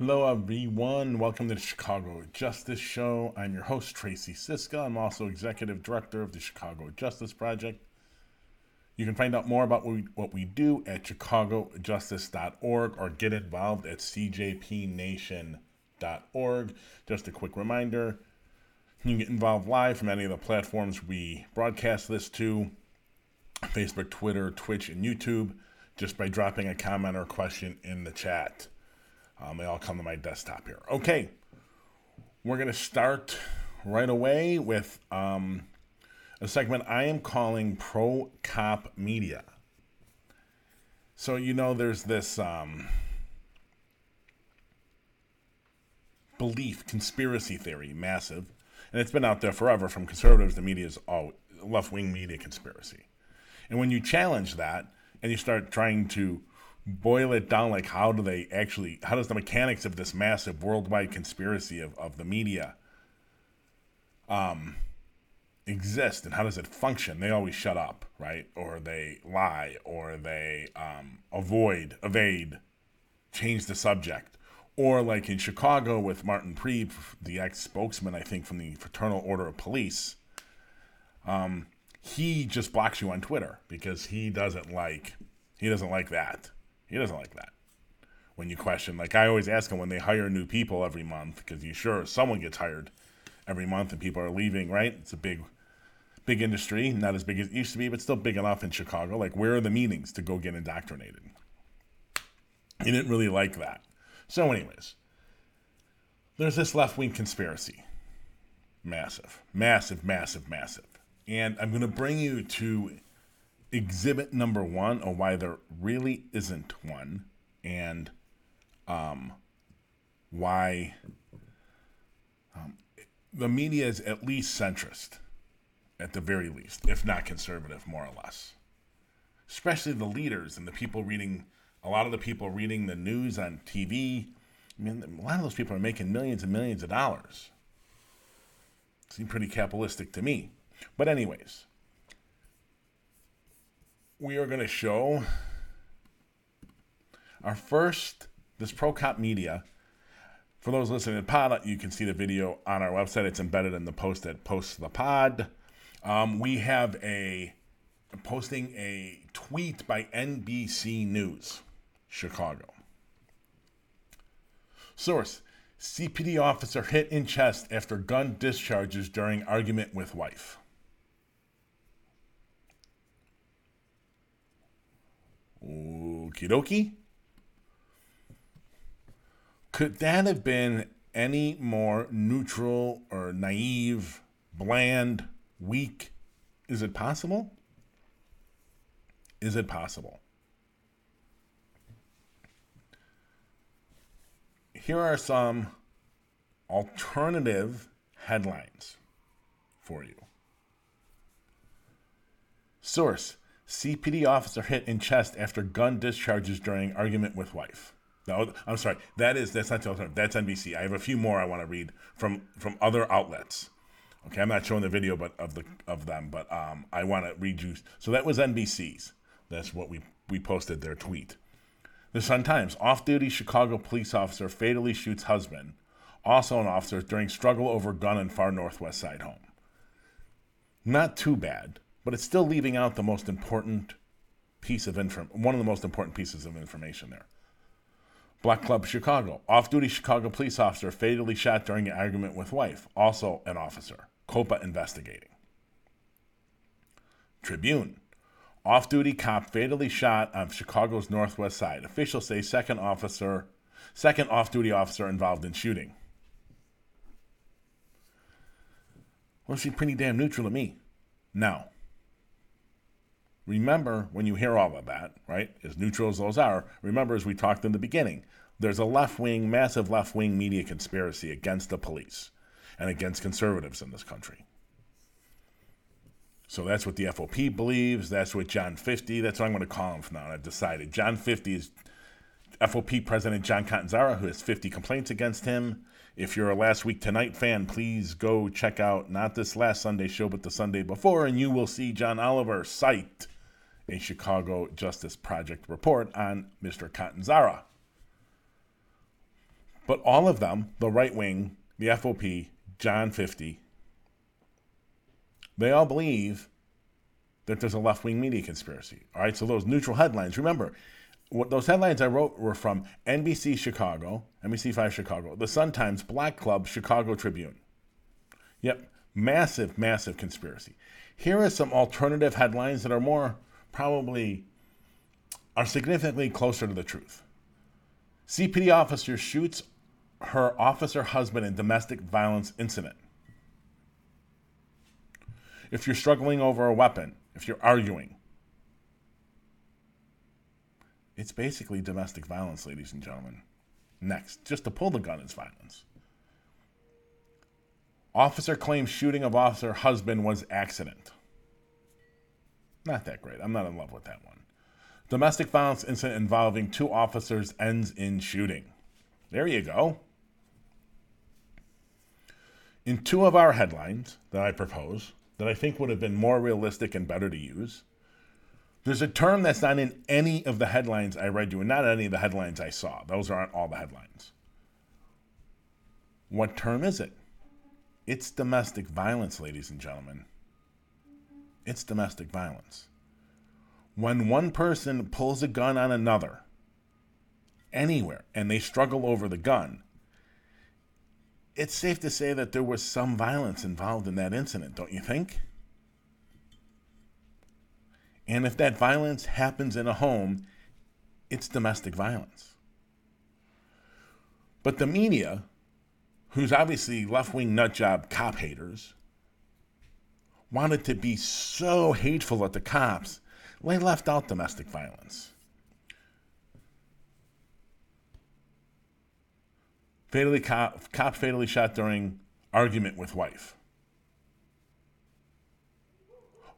Hello, everyone. Welcome to the Chicago Justice Show. I'm your host, Tracy Siska. I'm also executive director of the Chicago Justice Project. You can find out more about what we, what we do at chicagojustice.org or get involved at cjpnation.org. Just a quick reminder you can get involved live from any of the platforms we broadcast this to Facebook, Twitter, Twitch, and YouTube just by dropping a comment or question in the chat. Um, they all come to my desktop here. Okay, we're going to start right away with um, a segment I am calling Pro Cop Media. So, you know, there's this um, belief, conspiracy theory, massive, and it's been out there forever from conservatives to media's all left wing media conspiracy. And when you challenge that and you start trying to boil it down, like how do they actually, how does the mechanics of this massive worldwide conspiracy of, of the media um, exist and how does it function? They always shut up, right? Or they lie, or they um, avoid, evade, change the subject. Or like in Chicago with Martin Preib, the ex-spokesman, I think, from the Fraternal Order of Police, um, he just blocks you on Twitter because he doesn't like he doesn't like that. He doesn't like that. When you question, like I always ask him when they hire new people every month, because you sure someone gets hired every month and people are leaving, right? It's a big, big industry, not as big as it used to be, but still big enough in Chicago. Like, where are the meetings to go get indoctrinated? He didn't really like that. So, anyways, there's this left wing conspiracy. Massive, massive, massive, massive. And I'm going to bring you to exhibit number one or why there really isn't one and um, why um, the media is at least centrist, at the very least, if not conservative, more or less. Especially the leaders and the people reading, a lot of the people reading the news on TV. I mean, a lot of those people are making millions and millions of dollars. Seem pretty capitalistic to me. But, anyways, we are going to show our first, this ProCop Media. For those listening to the pod, you can see the video on our website. It's embedded in the post that posts the pod. Um, we have a posting a tweet by NBC News, Chicago. Source CPD officer hit in chest after gun discharges during argument with wife. Okie dokie. Could that have been any more neutral or naive, bland, weak? Is it possible? Is it possible? Here are some alternative headlines for you. Source CPD officer hit in chest after gun discharges during argument with wife. No, I'm sorry. That is that's not. That's NBC. I have a few more I want to read from from other outlets. Okay, I'm not showing the video, but of the of them, but um, I want to read you. So that was NBC's. That's what we we posted their tweet. The Sun Times: Off-duty Chicago police officer fatally shoots husband, also an officer during struggle over gun in far northwest side home. Not too bad but it's still leaving out the most important piece of info, one of the most important pieces of information there. Block Club Chicago. Off duty Chicago police officer fatally shot during an argument with wife, also an officer. COPA investigating. Tribune. Off duty cop fatally shot on Chicago's northwest side. Officials say second officer, second off duty officer involved in shooting. Well, she's pretty damn neutral to me. Now, remember when you hear all of that, right, as neutral as those are, remember as we talked in the beginning, there's a left wing, massive left wing media conspiracy against the police and against conservatives in this country. So that's what the FOP believes. That's what John 50, that's what I'm going to call him from now on. I've decided. John 50 is FOP President John Catanzara, who has 50 complaints against him. If you're a Last Week Tonight fan, please go check out not this last Sunday show, but the Sunday before, and you will see John Oliver cite a Chicago Justice Project report on Mr. Catanzara. But all of them, the right wing, the FOP, John 50, they all believe that there's a left wing media conspiracy. All right, so those neutral headlines, remember, what those headlines I wrote were from NBC Chicago, NBC5 Chicago, the Sun Times, Block Club, Chicago Tribune. Yep, massive, massive conspiracy. Here are some alternative headlines that are more probably are significantly closer to the truth. CPD officer shoots her officer husband in domestic violence incident. If you're struggling over a weapon, if you're arguing, it's basically domestic violence, ladies and gentlemen. Next, just to pull the gun is violence. Officer claims shooting of officer husband was accident. Not that great. I'm not in love with that one. Domestic violence incident involving two officers ends in shooting. There you go. In two of our headlines that I propose, that I think would have been more realistic and better to use, there's a term that's not in any of the headlines I read you, and not any of the headlines I saw. Those aren't all the headlines. What term is it? It's domestic violence, ladies and gentlemen. It's domestic violence when one person pulls a gun on another anywhere and they struggle over the gun, it's safe to say that there was some violence involved in that incident, don't you think? And if that violence happens in a home, it's domestic violence. But the media, who's obviously left wing nutjob cop haters, wanted to be so hateful at the cops they left out domestic violence. Fatally cop, cop fatally shot during argument with wife.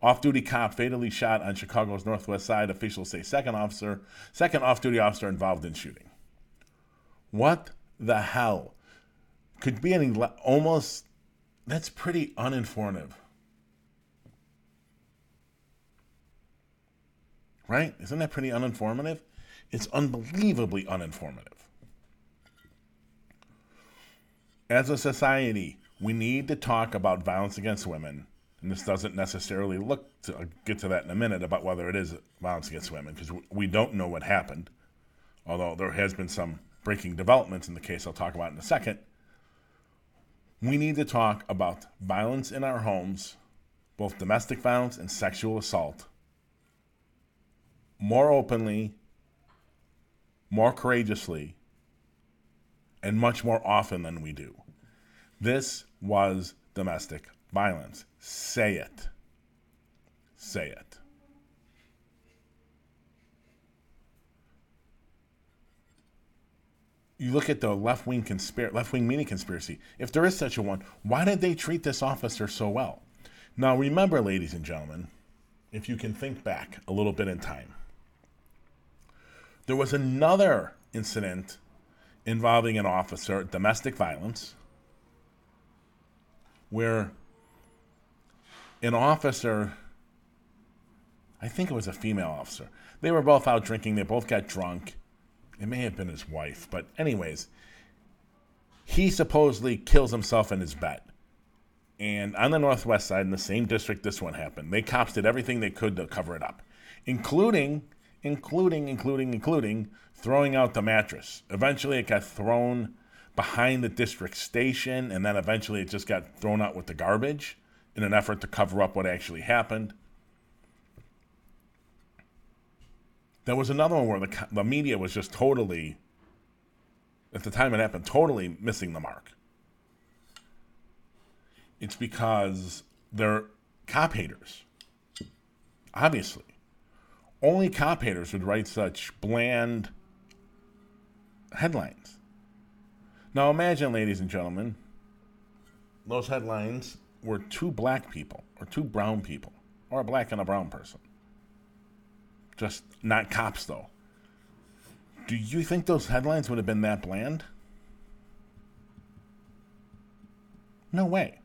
Off-duty cop fatally shot on Chicago's northwest side. Officials say second officer, second off-duty officer involved in shooting. What the hell? Could be any le- almost. That's pretty uninformative. Right? Isn't that pretty uninformative? It's unbelievably uninformative. As a society, we need to talk about violence against women. And this doesn't necessarily look to I'll get to that in a minute about whether it is violence against women because we don't know what happened. Although there has been some breaking developments in the case I'll talk about in a second. We need to talk about violence in our homes, both domestic violence and sexual assault, more openly, more courageously, and much more often than we do. This was domestic violence. Say it. Say it. You look at the left wing left wing media conspiracy. If there is such a one, why did they treat this officer so well? Now, remember, ladies and gentlemen, if you can think back a little bit in time, there was another incident involving an officer, domestic violence, where an officer, I think it was a female officer, they were both out drinking, they both got drunk. It may have been his wife, but, anyways, he supposedly kills himself in his bed. And on the northwest side, in the same district this one happened, they cops did everything they could to cover it up, including including, including, including throwing out the mattress. Eventually, it got thrown behind the district station, and then eventually it just got thrown out with the garbage in an effort to cover up what actually happened. There was another one where the, the media was just totally, at the time it happened, totally missing the mark. It's because they're cop haters. Obviously. Only cop haters would write such bland headlines. Now imagine, ladies and gentlemen, those headlines were two black people, or two brown people, or a black and a brown person. Just not cops, though. Do you think those headlines would have been that bland? No way.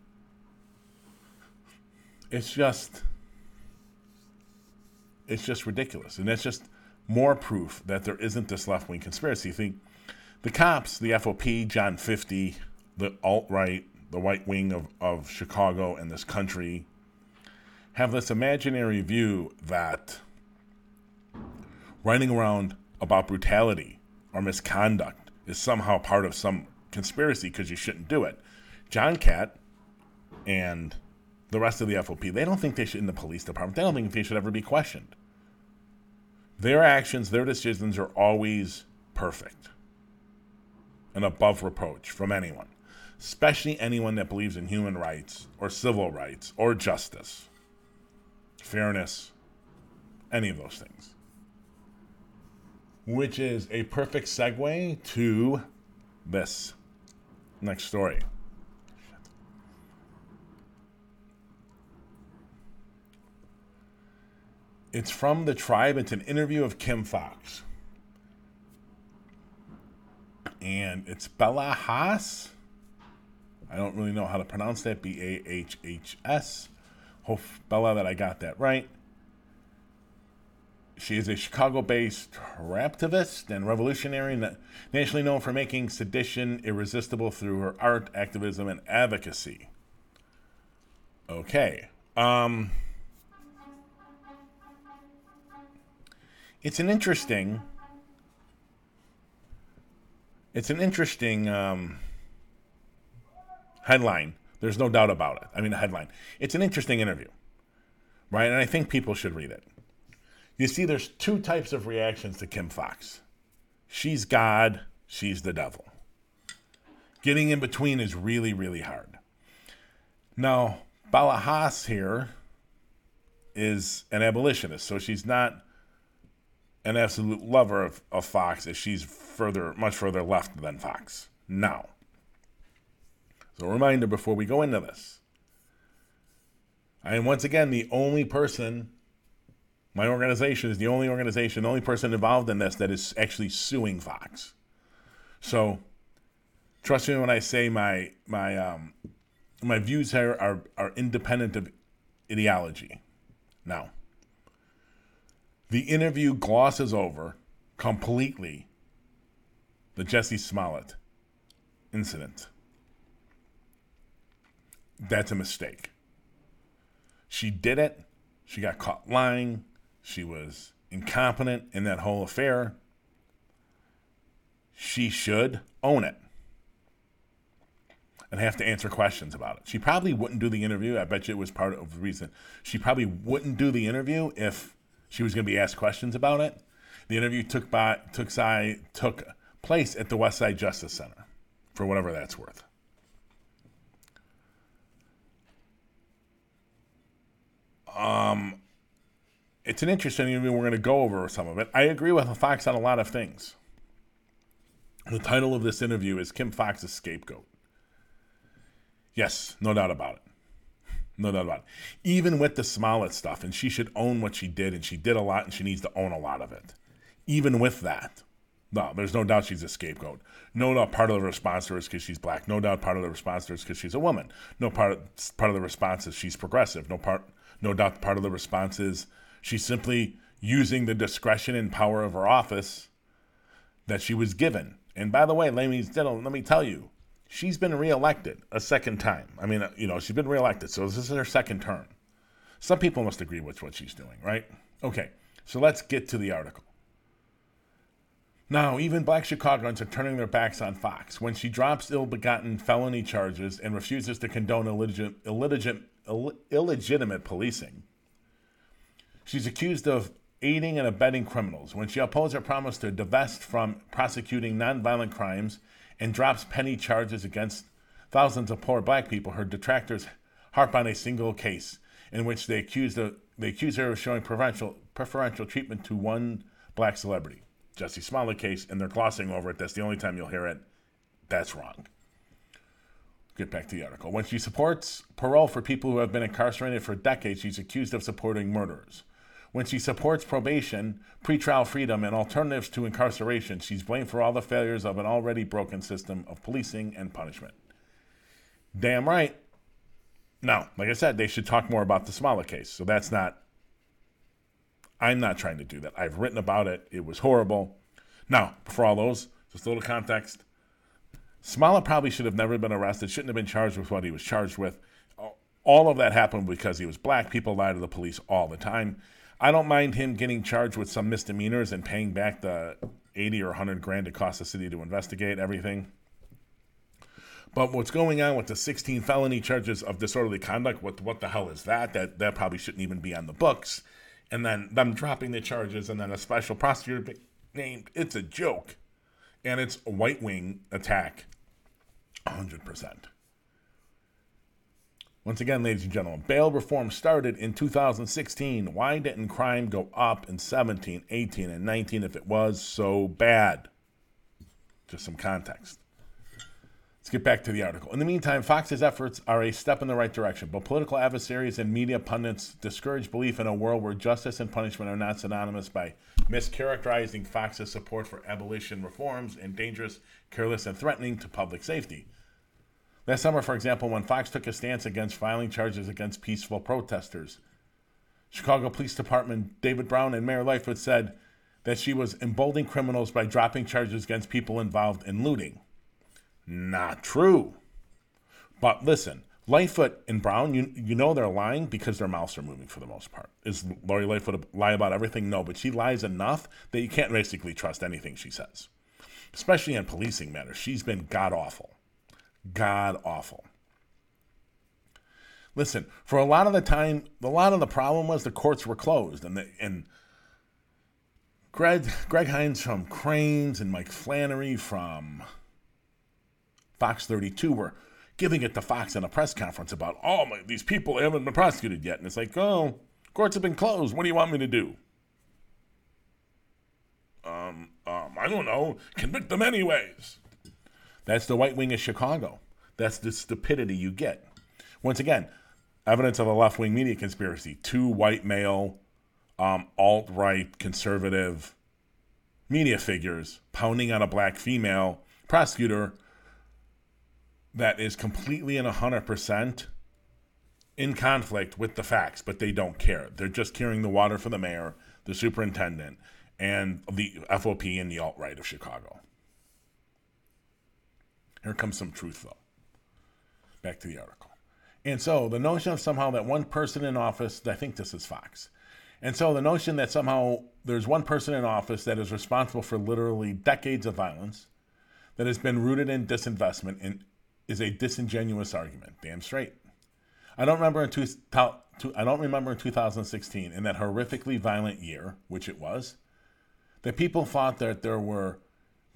It's just it's just ridiculous. And that's just more proof that there isn't this left wing conspiracy. Think The cops, the FOP, John 50, the alt right, the white wing of, of Chicago and this country have this imaginary view that writing around about brutality or misconduct is somehow part of some conspiracy because you shouldn't do it. John Cat and the rest of the FOP, they don't think they should, in the police department, they don't think they should ever be questioned. Their actions, their decisions are always perfect and above reproach from anyone, especially anyone that believes in human rights or civil rights or justice, fairness, any of those things. Which is a perfect segue to this next story. It's from the tribe. It's an interview of Kim Foxx. And it's Bella Bahhs. I don't really know how to pronounce that. B A H H S. Hope, Bella, that I got that right. She is a Chicago based raptivist and revolutionary, nationally known for making sedition irresistible through her art, activism, and advocacy. Okay. Um, it's an interesting it's an interesting um, headline. There's no doubt about it. I mean the headline. It's an interesting interview right? And i think people should read it. You see there's two types of reactions to kim Foxx. She's god she's the devil. Getting in between is really really hard. Now Bella Bahhs here is an abolitionist so she's not an absolute lover of, of Foxx as she's further, much further left than Foxx now. So, a reminder before we go into this I am once again the only person, my organization is the only organization, the only person involved in this that is actually suing Foxx. So, trust me when I say my, my, um, my views here are, are independent of ideology. Now, the interview glosses over completely the Jesse Smollett incident. That's a mistake. She did it. She got caught lying. She was incompetent in that whole affair. She should own it and have to answer questions about it. She probably wouldn't do the interview. I bet you it was part of the reason. She probably wouldn't do the interview if she was going to be asked questions about it. The interview took by took side took place at the West Side Justice Center, for whatever that's worth. Um, it's an interesting interview. We're going to go over some of it. I agree with Foxx on a lot of things. The title of this interview is Kim Foxx's Scapegoat. Yes, no doubt about it. No doubt about it. Even with the Smollett stuff, and she should own what she did, and she did a lot, and she needs to own a lot of it. Even with that, no, there's no doubt she's a scapegoat. No doubt part of the response to her is because she's black. No doubt part of the response to her is because she's a woman. No part of, part of the response is she's progressive. No part, no doubt part of the response is she's simply using the discretion and power of her office that she was given. And by the way, me, let me tell you, she's been reelected a second time. I mean, you know, she's been reelected, so this is her second term. Some people must agree with what she's doing, right? Okay, so let's get to the article. Now, even black Chicagoans are turning their backs on Foxx when she drops ill begotten felony charges and refuses to condone illegitimate, illegitimate, illegitimate policing. She's accused of aiding and abetting criminals when she upholds her promise to divest from prosecuting nonviolent crimes and drops penny charges against thousands of poor black people, her detractors harp on a single case in which they accuse, the, they accuse her of showing preferential, preferential treatment to one black celebrity. Jesse Smollett case, and they're glossing over it. That's the only time you'll hear it. That's wrong. Get back to the article. When she supports parole for people who have been incarcerated for decades, she's accused of supporting murderers. When she supports probation, pretrial freedom, and alternatives to incarceration, she's blamed for all the failures of an already broken system of policing and punishment. Damn right. Now, like I said, they should talk more about the Smollett case. So that's not, I'm not trying to do that. I've written about it. It was horrible. Now, for all those, Just a little context. Smollett probably should have never been arrested, shouldn't have been charged with what he was charged with. All of that happened because he was black. People lie to the police all the time. I don't mind him getting charged with some misdemeanors and paying back the 80 or 100 grand it cost the city to investigate everything. But what's going on with the 16 felony charges of disorderly conduct? What what the hell is that? That that probably shouldn't even be on the books. And then them dropping the charges, and then a special prosecutor named. It's a joke, and it's a white wing attack, 100 percent. Once again, ladies and gentlemen, bail reform started in 2016. Why didn't crime go up in 17, 18, and 19 if it was so bad? Just some context. Let's get back to the article. In the meantime, Foxx's efforts are a step in the right direction, but political adversaries and media pundits discourage belief in a world where justice and punishment are not synonymous by mischaracterizing Foxx's support for abolition reforms and dangerous, careless, and threatening to public safety. Last summer, for example, when Foxx took a stance against filing charges against peaceful protesters, Chicago Police Department David Brown and Mayor Lightfoot said that she was emboldening criminals by dropping charges against people involved in looting. Not true. But listen, Lightfoot and Brown, you you know they're lying because their mouths are moving for the most part. Is Lori Lightfoot lie about everything? No, but she lies enough that you can't basically trust anything she says, especially in policing matters. She's been god awful god awful. Listen, for a lot of the time, a lot of the problem was the courts were closed, and the, and Greg Greg Hinz from Crain's and Mike Flannery from Fox 32 were giving it to Foxx in a press conference about, oh, my, these people haven't been prosecuted yet, and it's like, oh, courts have been closed. What do you want me to do? Um, um, I don't know. Convict them anyways. That's the white wing of Chicago. That's the stupidity you get. Once again, evidence of a left wing media conspiracy. Two white male, um, alt right, conservative media figures pounding on a black female prosecutor that is completely and 100% in conflict with the facts, but they don't care. They're just carrying the water for the mayor, the superintendent, and the FOP and the alt right of Chicago. Here comes some truth, though. Back to the article. And so the notion of somehow that one person in office, I think this is Foxx. And so the notion that somehow there's one person in office that is responsible for literally decades of violence that has been rooted in disinvestment and is a disingenuous argument. Damn straight. I don't remember in two, I don't remember in 2016 in that horrifically violent year, which it was, that people thought that there were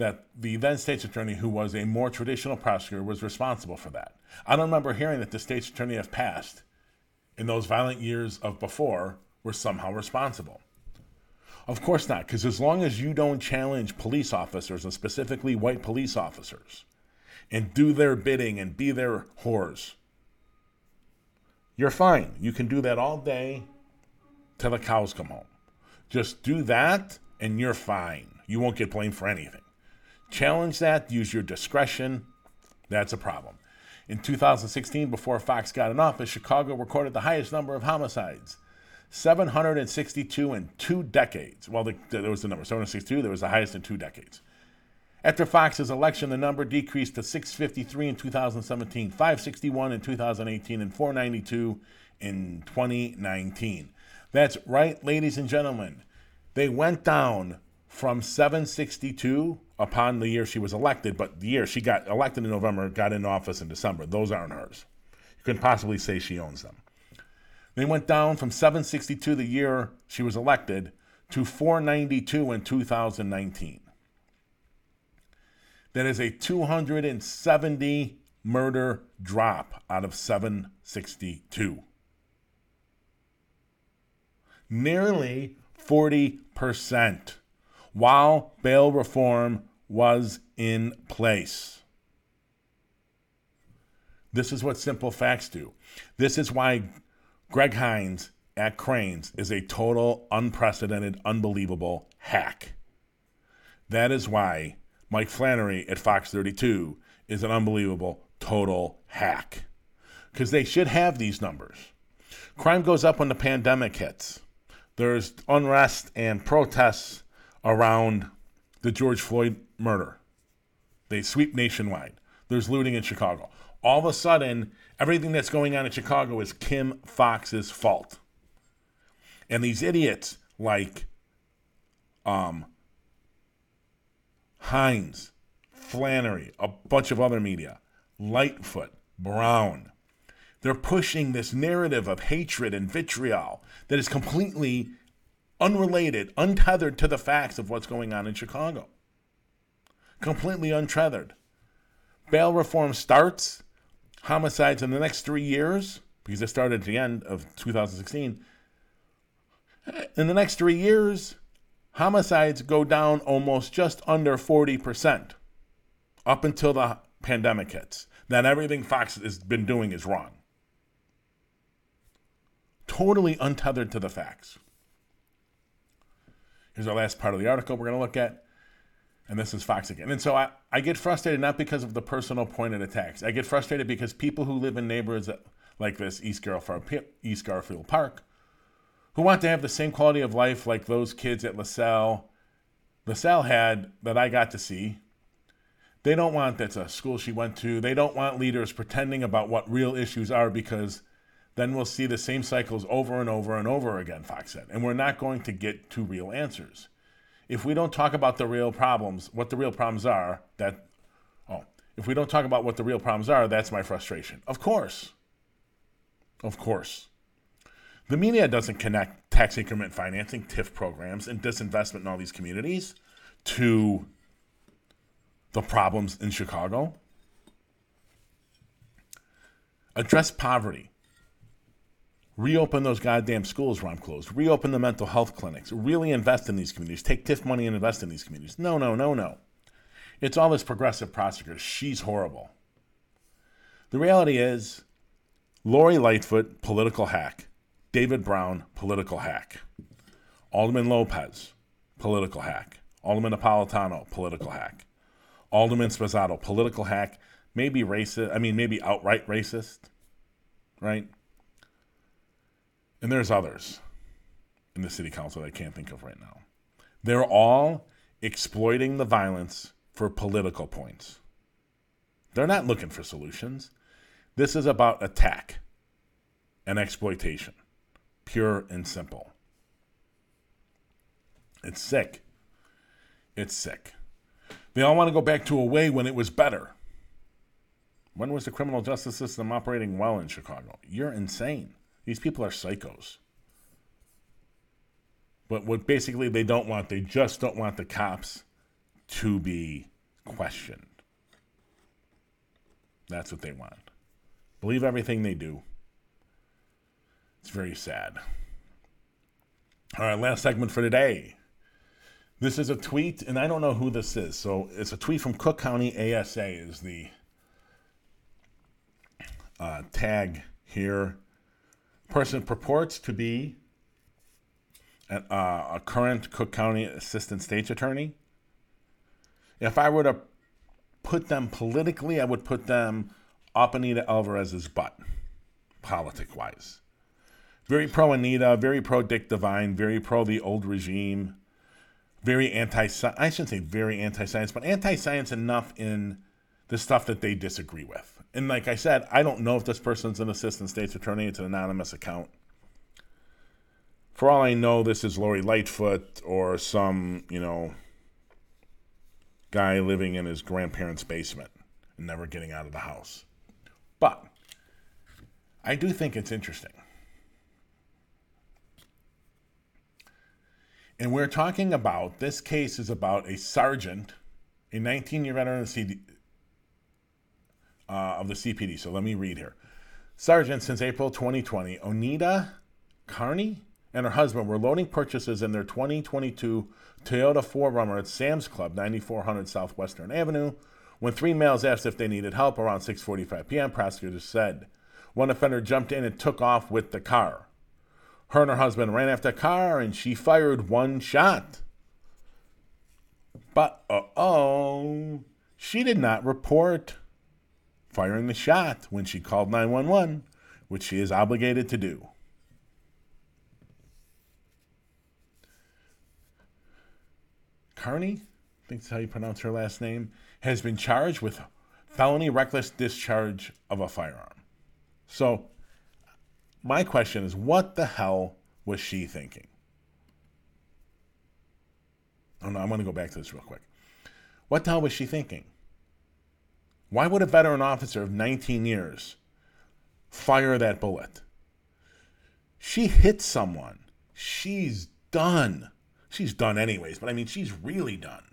that the then state's attorney, who was a more traditional prosecutor, was responsible for that. I don't remember hearing that the state's attorney of past, in those violent years of before, were somehow responsible. Of course not, because as long as you don't challenge police officers, and specifically white police officers, and do their bidding and be their whores, you're fine. You can do that all day till the cows come home. Just do that and you're fine. You won't get blamed for anything. Challenge that, use your discretion. That's a problem. In 2016, before Foxx got in office, Chicago recorded the highest number of homicides 762 in two decades. Well, the, there was the number 762, there was the highest in two decades. After Foxx's election, the number decreased to 653 in 2017, 561 in 2018, and 492 in 2019. That's right, ladies and gentlemen. They went down from 762 upon the year she was elected, but the year she got elected in November, got in office in December. Those aren't hers. You couldn't possibly say she owns them. They went down from 762 the year she was elected to 492 in 2019. That is a 270 murder drop out of 762. Nearly 40% while bail reform was in place. This is what simple facts do. This is why Greg Hinz at Crain's is a total, unprecedented, unbelievable hack. That is why Mike Flannery at Fox 32 is an unbelievable, total hack. Because they should have these numbers. Crime goes up when the pandemic hits. There's unrest and protests around the George Floyd murder. They sweep nationwide. There's looting in Chicago. All of a sudden, everything that's going on in Chicago is Kim Foxx's fault. And these idiots like um, Hinz, Flannery, a bunch of other media, Lightfoot, Brown, they're pushing this narrative of hatred and vitriol that is completely unrelated, untethered to the facts of what's going on in Chicago. Completely untethered. Bail reform starts, homicides in the next three years, because it started at the end of 2016. In the next three years, homicides go down almost just under 40% up until the pandemic hits. Then everything Foxx has been doing is wrong. Totally untethered to the facts. Here's our last part of the article we're going to look at. And this is Foxx again. And so I, I get frustrated not because of the personal pointed attacks. I get frustrated because people who live in neighborhoods like this, East Garfield, East Garfield Park, who want to have the same quality of life like those kids at LaSalle, LaSalle had that I got to see. They don't want that's a school she went to. They don't want leaders pretending about what real issues are because then we'll see the same cycles over and over and over again, Foxx said. And we're not going to get to real answers. If we don't talk about the real problems, what the real problems are, that, oh, if we don't talk about what the real problems are, that's my frustration. Of course. Of course. The media doesn't connect tax increment financing, TIF programs, and disinvestment in all these communities to the problems in Chicago. Address poverty. Reopen those goddamn schools where I'm closed. Reopen the mental health clinics. Really invest in these communities. Take TIF money and invest in these communities. No, no, no, no. It's all this progressive prosecutor. She's horrible. The reality is, Lori Lightfoot, political hack. David Brown, political hack. Alderman Lopez, political hack. Alderman Napolitano, political hack. Alderman Sposato, political hack. Maybe racist. I mean, maybe outright racist, right? And there's others in the city council that I can't think of right now. They're all exploiting the violence for political points. They're not looking for solutions. This is about attack and exploitation, pure and simple. It's sick. It's sick. They all want to go back to a way when it was better. When was the criminal justice system operating well in Chicago? You're insane. These people are psychos. But what basically they don't want, they just don't want the cops to be questioned. That's what they want. Believe everything they do. It's very sad. All right, last segment for today. This is a tweet, and I don't know who this is. So it's a tweet from Cook County ASA, is the uh, tag here person purports to be a, uh, a current Cook County Assistant State's Attorney. If I were to put them politically, I would put them up Anita Alvarez's butt, politic wise. Very pro Anita, very pro Dick Devine, very pro the old regime, very anti I shouldn't say very anti science, but anti science enough in the stuff that they disagree with and like I said, I don't know if this person's an assistant state's attorney. It's an anonymous account. For all I know, this is Lori Lightfoot or some, you know, guy living in his grandparents' basement and never getting out of the house. But I do think it's interesting. And we're talking about this case is about a sergeant, a 19 year veteran of the uh, of the CPD. So let me read here. Sergeant, since April 2020, Onita Carney and her husband were loading purchases in their 2022 Toyota 4Runner at Sam's Club, 9400 Southwestern Avenue, when three males asked if they needed help around 6:45 p.m. Prosecutors said one offender jumped in and took off with the car. Her and her husband ran after the car, and she fired one shot. But uh oh, she did not report firing the shot when she called 911, which she is obligated to do. Carney, I think that's how you pronounce her last name, has been charged with felony reckless discharge of a firearm. So, my question is what the hell was she thinking? Oh no, I'm going to go back to this real quick. What the hell was she thinking? Why would a veteran officer of 19 years fire that bullet? She hit someone. She's done. She's done anyways, but I mean, she's really done.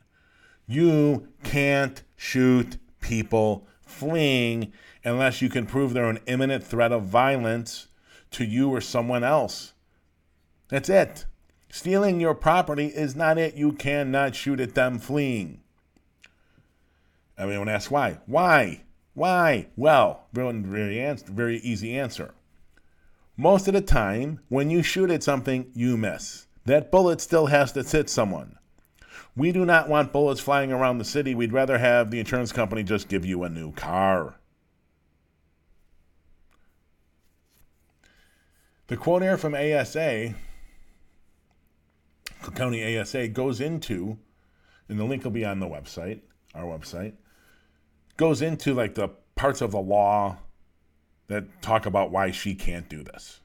You can't shoot people fleeing unless you can prove they're an imminent threat of violence to you or someone else. That's it. Stealing your property is not it. You cannot shoot at them fleeing. Everyone asks why. Why? Why? Well, very, very, very easy answer. Most of the time, when you shoot at something, you miss. That bullet still has to hit someone. We do not want bullets flying around the city. We'd rather have the insurance company just give you a new car. The quote here from ASA, Cook County ASA, goes into, and the link will be on the website, our website, goes into like the parts of the law that talk about why she can't do this.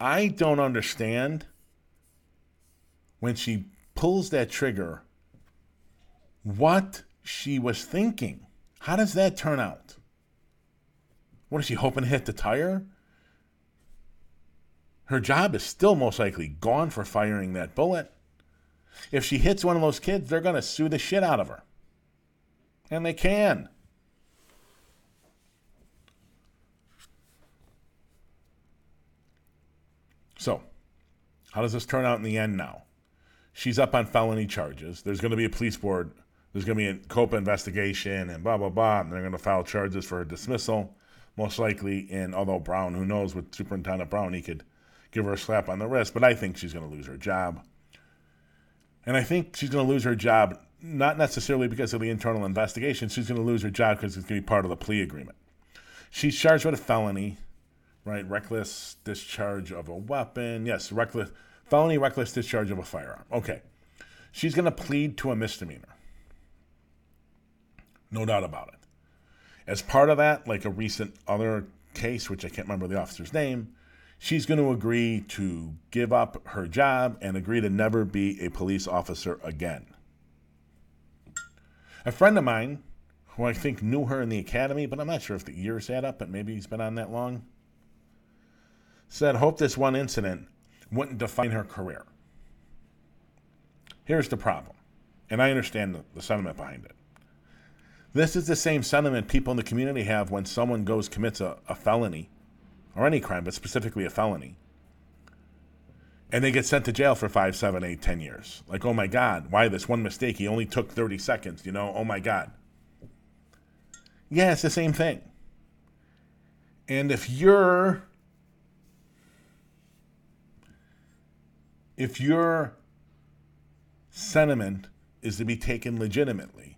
I don't understand when she pulls that trigger what she was thinking. How does that turn out? What is she hoping to hit the tire? Her job is still most likely gone for firing that bullet. If she hits one of those kids, they're going to sue the shit out of her. And they can. So, how does this turn out in the end now? She's up on felony charges. There's going to be a police board. There's going to be a COPA investigation and blah, blah, blah. And they're going to file charges for her dismissal, most likely. And although Brown, who knows with Superintendent Brown, he could give her a slap on the wrist, but I think she's going to lose her job. And I think she's going to lose her job not necessarily because of the internal investigation. She's going to lose her job because it's going to be part of the plea agreement. She's charged with a felony right? Reckless discharge of a weapon. Yes, reckless felony reckless discharge of a firearm. Okay. She's going to plead to a misdemeanor. No doubt about it. As part of that, like a recent other case, which I can't remember the officer's name, she's going to agree to give up her job and agree to never be a police officer again. A friend of mine, who I think knew her in the academy, but I'm not sure if the years add up, but maybe he's been on that long, said, Hope this one incident wouldn't define her career. Here's the problem, and I understand the, sentiment behind it. This is the same sentiment people in the community have when someone goes commits a, a felony or any crime, but specifically a felony, and they get sent to jail for five, seven, eight, ten years. Like, oh my God, why this one mistake? He only took 30 seconds, you know? Oh my God. Yeah, it's the same thing. And if you're if your sentiment is to be taken legitimately,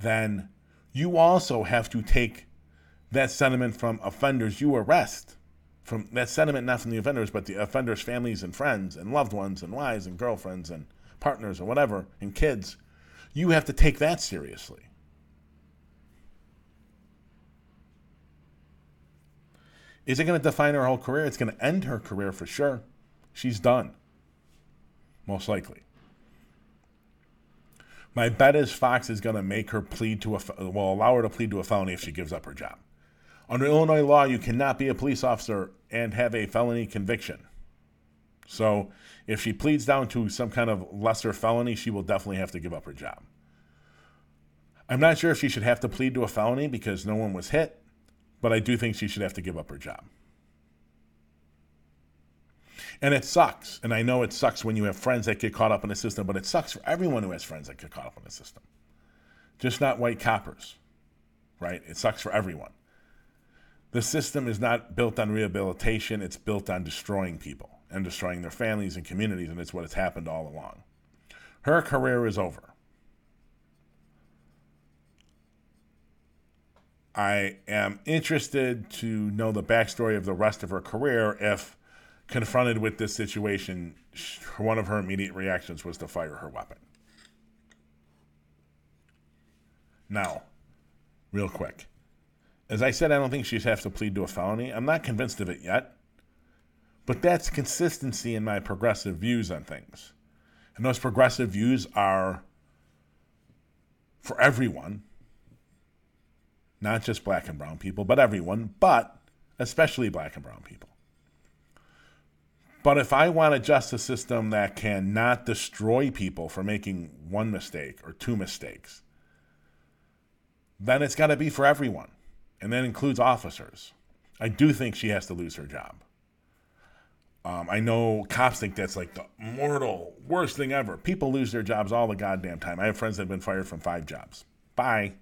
then you also have to take that sentiment from offenders you arrest. From that sentiment, not from the offenders, but the offenders' families and friends and loved ones and wives and girlfriends and partners or whatever and kids. You have to take that seriously. Is it going to define her whole career? It's going to end her career for sure. She's done. Most likely. My bet is Foxx is going to make her plead to a, well, allow her to plead to a felony if she gives up her job. Under Illinois law, you cannot be a police officer and have a felony conviction. So if she pleads down to some kind of lesser felony, she will definitely have to give up her job. I'm not sure if she should have to plead to a felony because no one was hit but I do think she should have to give up her job. And it sucks. And I know it sucks when you have friends that get caught up in the system, but it sucks for everyone who has friends that get caught up in the system. Just not white coppers, right? It sucks for everyone. The system is not built on rehabilitation, it's built on destroying people and destroying their families and communities, and it's what has happened all along. Her career is over. I am interested to know the backstory of the rest of her career if confronted with this situation, one of her immediate reactions was to fire her weapon. Now, real quick. As I said, I don't think she'd have to plead to a felony. I'm not convinced of it yet. But that's consistency in my progressive views on things. And those progressive views are for everyone, not just black and brown people, but everyone, but especially black and brown people. But if I want a justice system that can not destroy people for making one mistake or two mistakes, then it's got to be for everyone. And that includes officers. I do think she has to lose her job. Um, I know cops think that's like the mortal worst thing ever. People lose their jobs all the goddamn time. I have friends that have been fired from five jobs. Bye.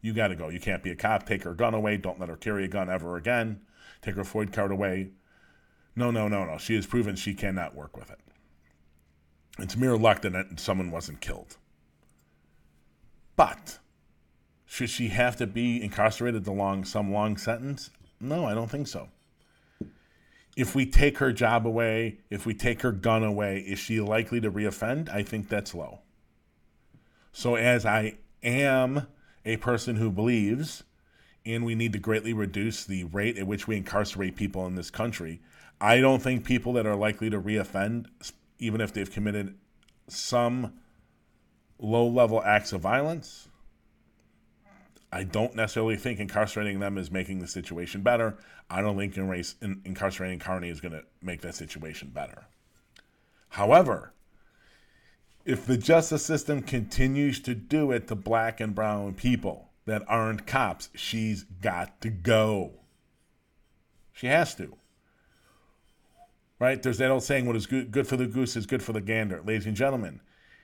You got to go. You can't be a cop. Take her gun away. Don't let her carry a gun ever again. Take her FOID card away. No, no, no, no. She has proven she cannot work with it. It's mere luck that someone wasn't killed. But should she have to be incarcerated the long some long sentence? No, I don't think so if we take her job away, if we take her gun away, is she likely to reoffend? I think that's low. So, as I am a person who believes, and we need to greatly reduce the rate at which we incarcerate people in this country, I don't think people that are likely to reoffend, even if they've committed some low level acts of violence, I don't necessarily think incarcerating them is making the situation better. I don't think in, incarcerating Carney is going to make that situation better. However, if the justice system continues to do it to black and brown people that aren't cops, she's got to go. She has to. Right? There's that old saying, what is good, good for the goose is good for the gander. Ladies and gentlemen,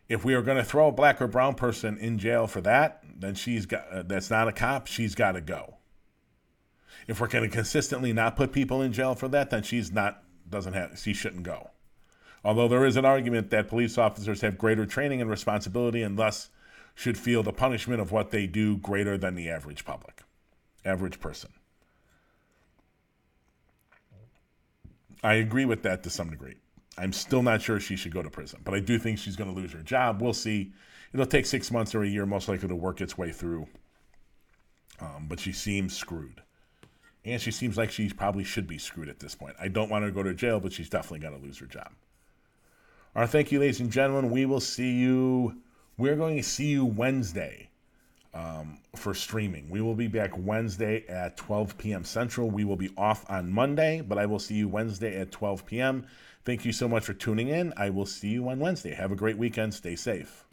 if we are going to throw a black or brown person in jail for that, then she's got uh, that's not a cop. She's got to go. If we're going to consistently not put people in jail for that, then she's not doesn't have she shouldn't go. Although there is an argument that police officers have greater training and responsibility and thus should feel the punishment of what they do greater than the average public, average person. I agree with that to some degree. I'm still not sure she should go to prison, but I do think she's going to lose her job. We'll see. It'll take six months or a year, most likely, to work its way through. Um, but she seems screwed. And she seems like she probably should be screwed at this point. I don't want her to go to jail, but she's definitely going to lose her job. All right, thank you, ladies and gentlemen. We will see you. We're going to see you Wednesday um, for streaming. We will be back Wednesday at 12 p.m. Central. We will be off on Monday, but I will see you Wednesday at 12 p.m. Thank you so much for tuning in. I will see you on Wednesday. Have a great weekend. Stay safe.